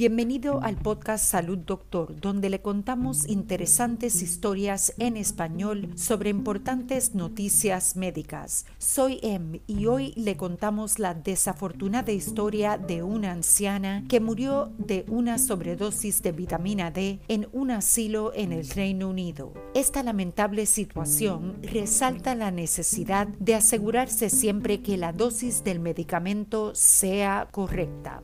Bienvenido al podcast Salud Doctor, donde le contamos interesantes historias en español sobre importantes noticias médicas. Soy Em y hoy le contamos la desafortunada historia de una anciana que murió de una sobredosis de vitamina D en un asilo en el Reino Unido. Esta lamentable situación resalta la necesidad de asegurarse siempre que la dosis del medicamento sea correcta.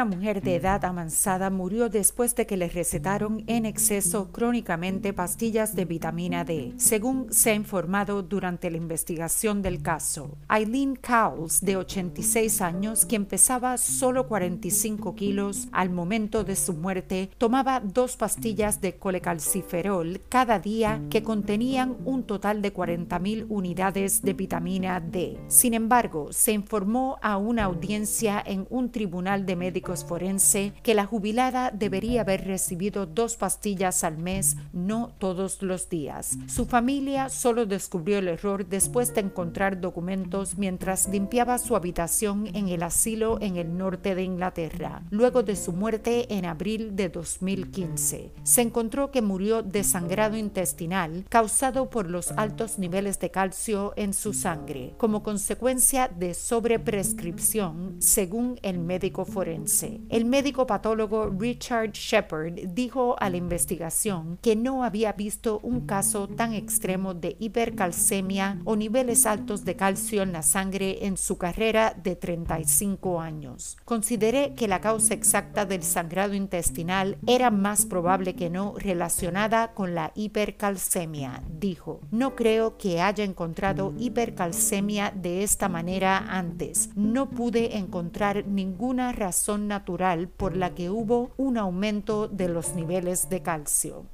Una mujer de edad avanzada murió después de que le recetaron en exceso crónicamente pastillas de vitamina D, según se ha informado durante la investigación del caso. Eileen Cowles, de 86 años, quien pesaba solo 45 kilos al momento de su muerte, tomaba dos pastillas de colecalciferol cada día que contenían un total de 40.000 unidades de vitamina D. Sin embargo, se informó a una audiencia en un tribunal de médicos forense que la jubilada debería haber recibido dos pastillas al mes, no todos los días. Su familia solo descubrió el error después de encontrar documentos mientras limpiaba su habitación en el asilo en el norte de Inglaterra, luego de su muerte en abril de 2015. Se encontró que murió de sangrado intestinal causado por los altos niveles de calcio en su sangre, como consecuencia de sobreprescripción, según el médico forense. El médico patólogo Richard Shepard dijo a la investigación que no había visto un caso tan extremo de hipercalcemia o niveles altos de calcio en la sangre en su carrera de 35 años. Consideré que la causa exacta del sangrado intestinal era más probable que no relacionada con la hipercalcemia, dijo. No creo que haya encontrado hipercalcemia de esta manera antes. No pude encontrar ninguna razón natural por la que hubo un aumento de los niveles de calcio.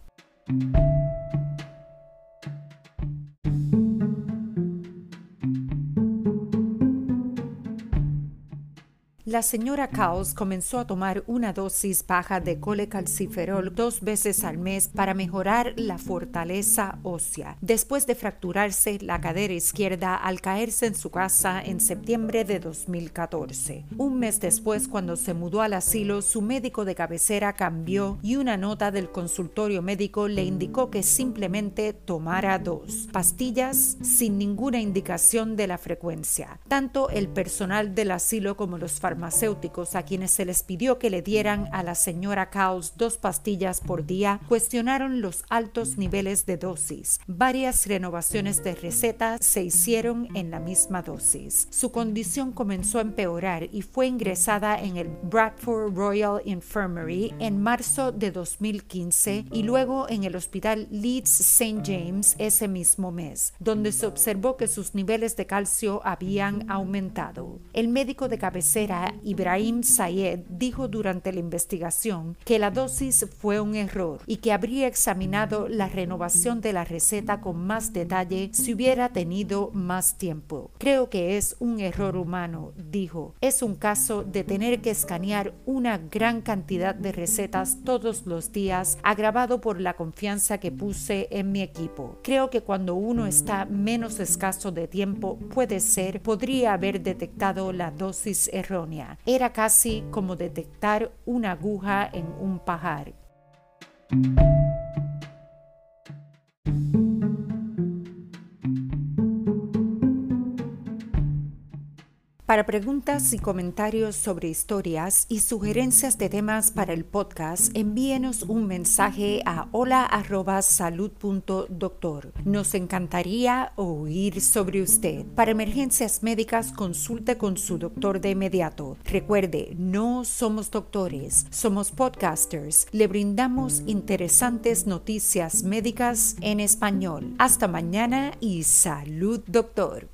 La señora Caos comenzó a tomar una dosis baja de colecalciferol dos veces al mes para mejorar la fortaleza ósea, después de fracturarse la cadera izquierda al caerse en su casa en septiembre de 2014. Un mes después, cuando se mudó al asilo, su médico de cabecera cambió y una nota del consultorio médico le indicó que simplemente tomara dos pastillas sin ninguna indicación de la frecuencia. Tanto el personal del asilo como los farmacéuticos farmacéuticos a quienes se les pidió que le dieran a la señora Caos dos pastillas por día cuestionaron los altos niveles de dosis. Varias renovaciones de recetas se hicieron en la misma dosis. Su condición comenzó a empeorar y fue ingresada en el Bradford Royal Infirmary en marzo de 2015 y luego en el hospital Leeds St. James ese mismo mes, donde se observó que sus niveles de calcio habían aumentado. El médico de cabecera Ibrahim Sayed dijo durante la investigación que la dosis fue un error y que habría examinado la renovación de la receta con más detalle si hubiera tenido más tiempo. Creo que es un error humano, dijo. Es un caso de tener que escanear una gran cantidad de recetas todos los días, agravado por la confianza que puse en mi equipo. Creo que cuando uno está menos escaso de tiempo, puede ser, podría haber detectado la dosis errónea. Era casi como detectar una aguja en un pajar. Para preguntas y comentarios sobre historias y sugerencias de temas para el podcast, envíenos un mensaje a hola@salud.doctor. Nos encantaría oír sobre usted. Para emergencias médicas, consulte con su doctor de inmediato. Recuerde, no somos doctores, somos podcasters. Le brindamos interesantes noticias médicas en español. Hasta mañana y salud, doctor.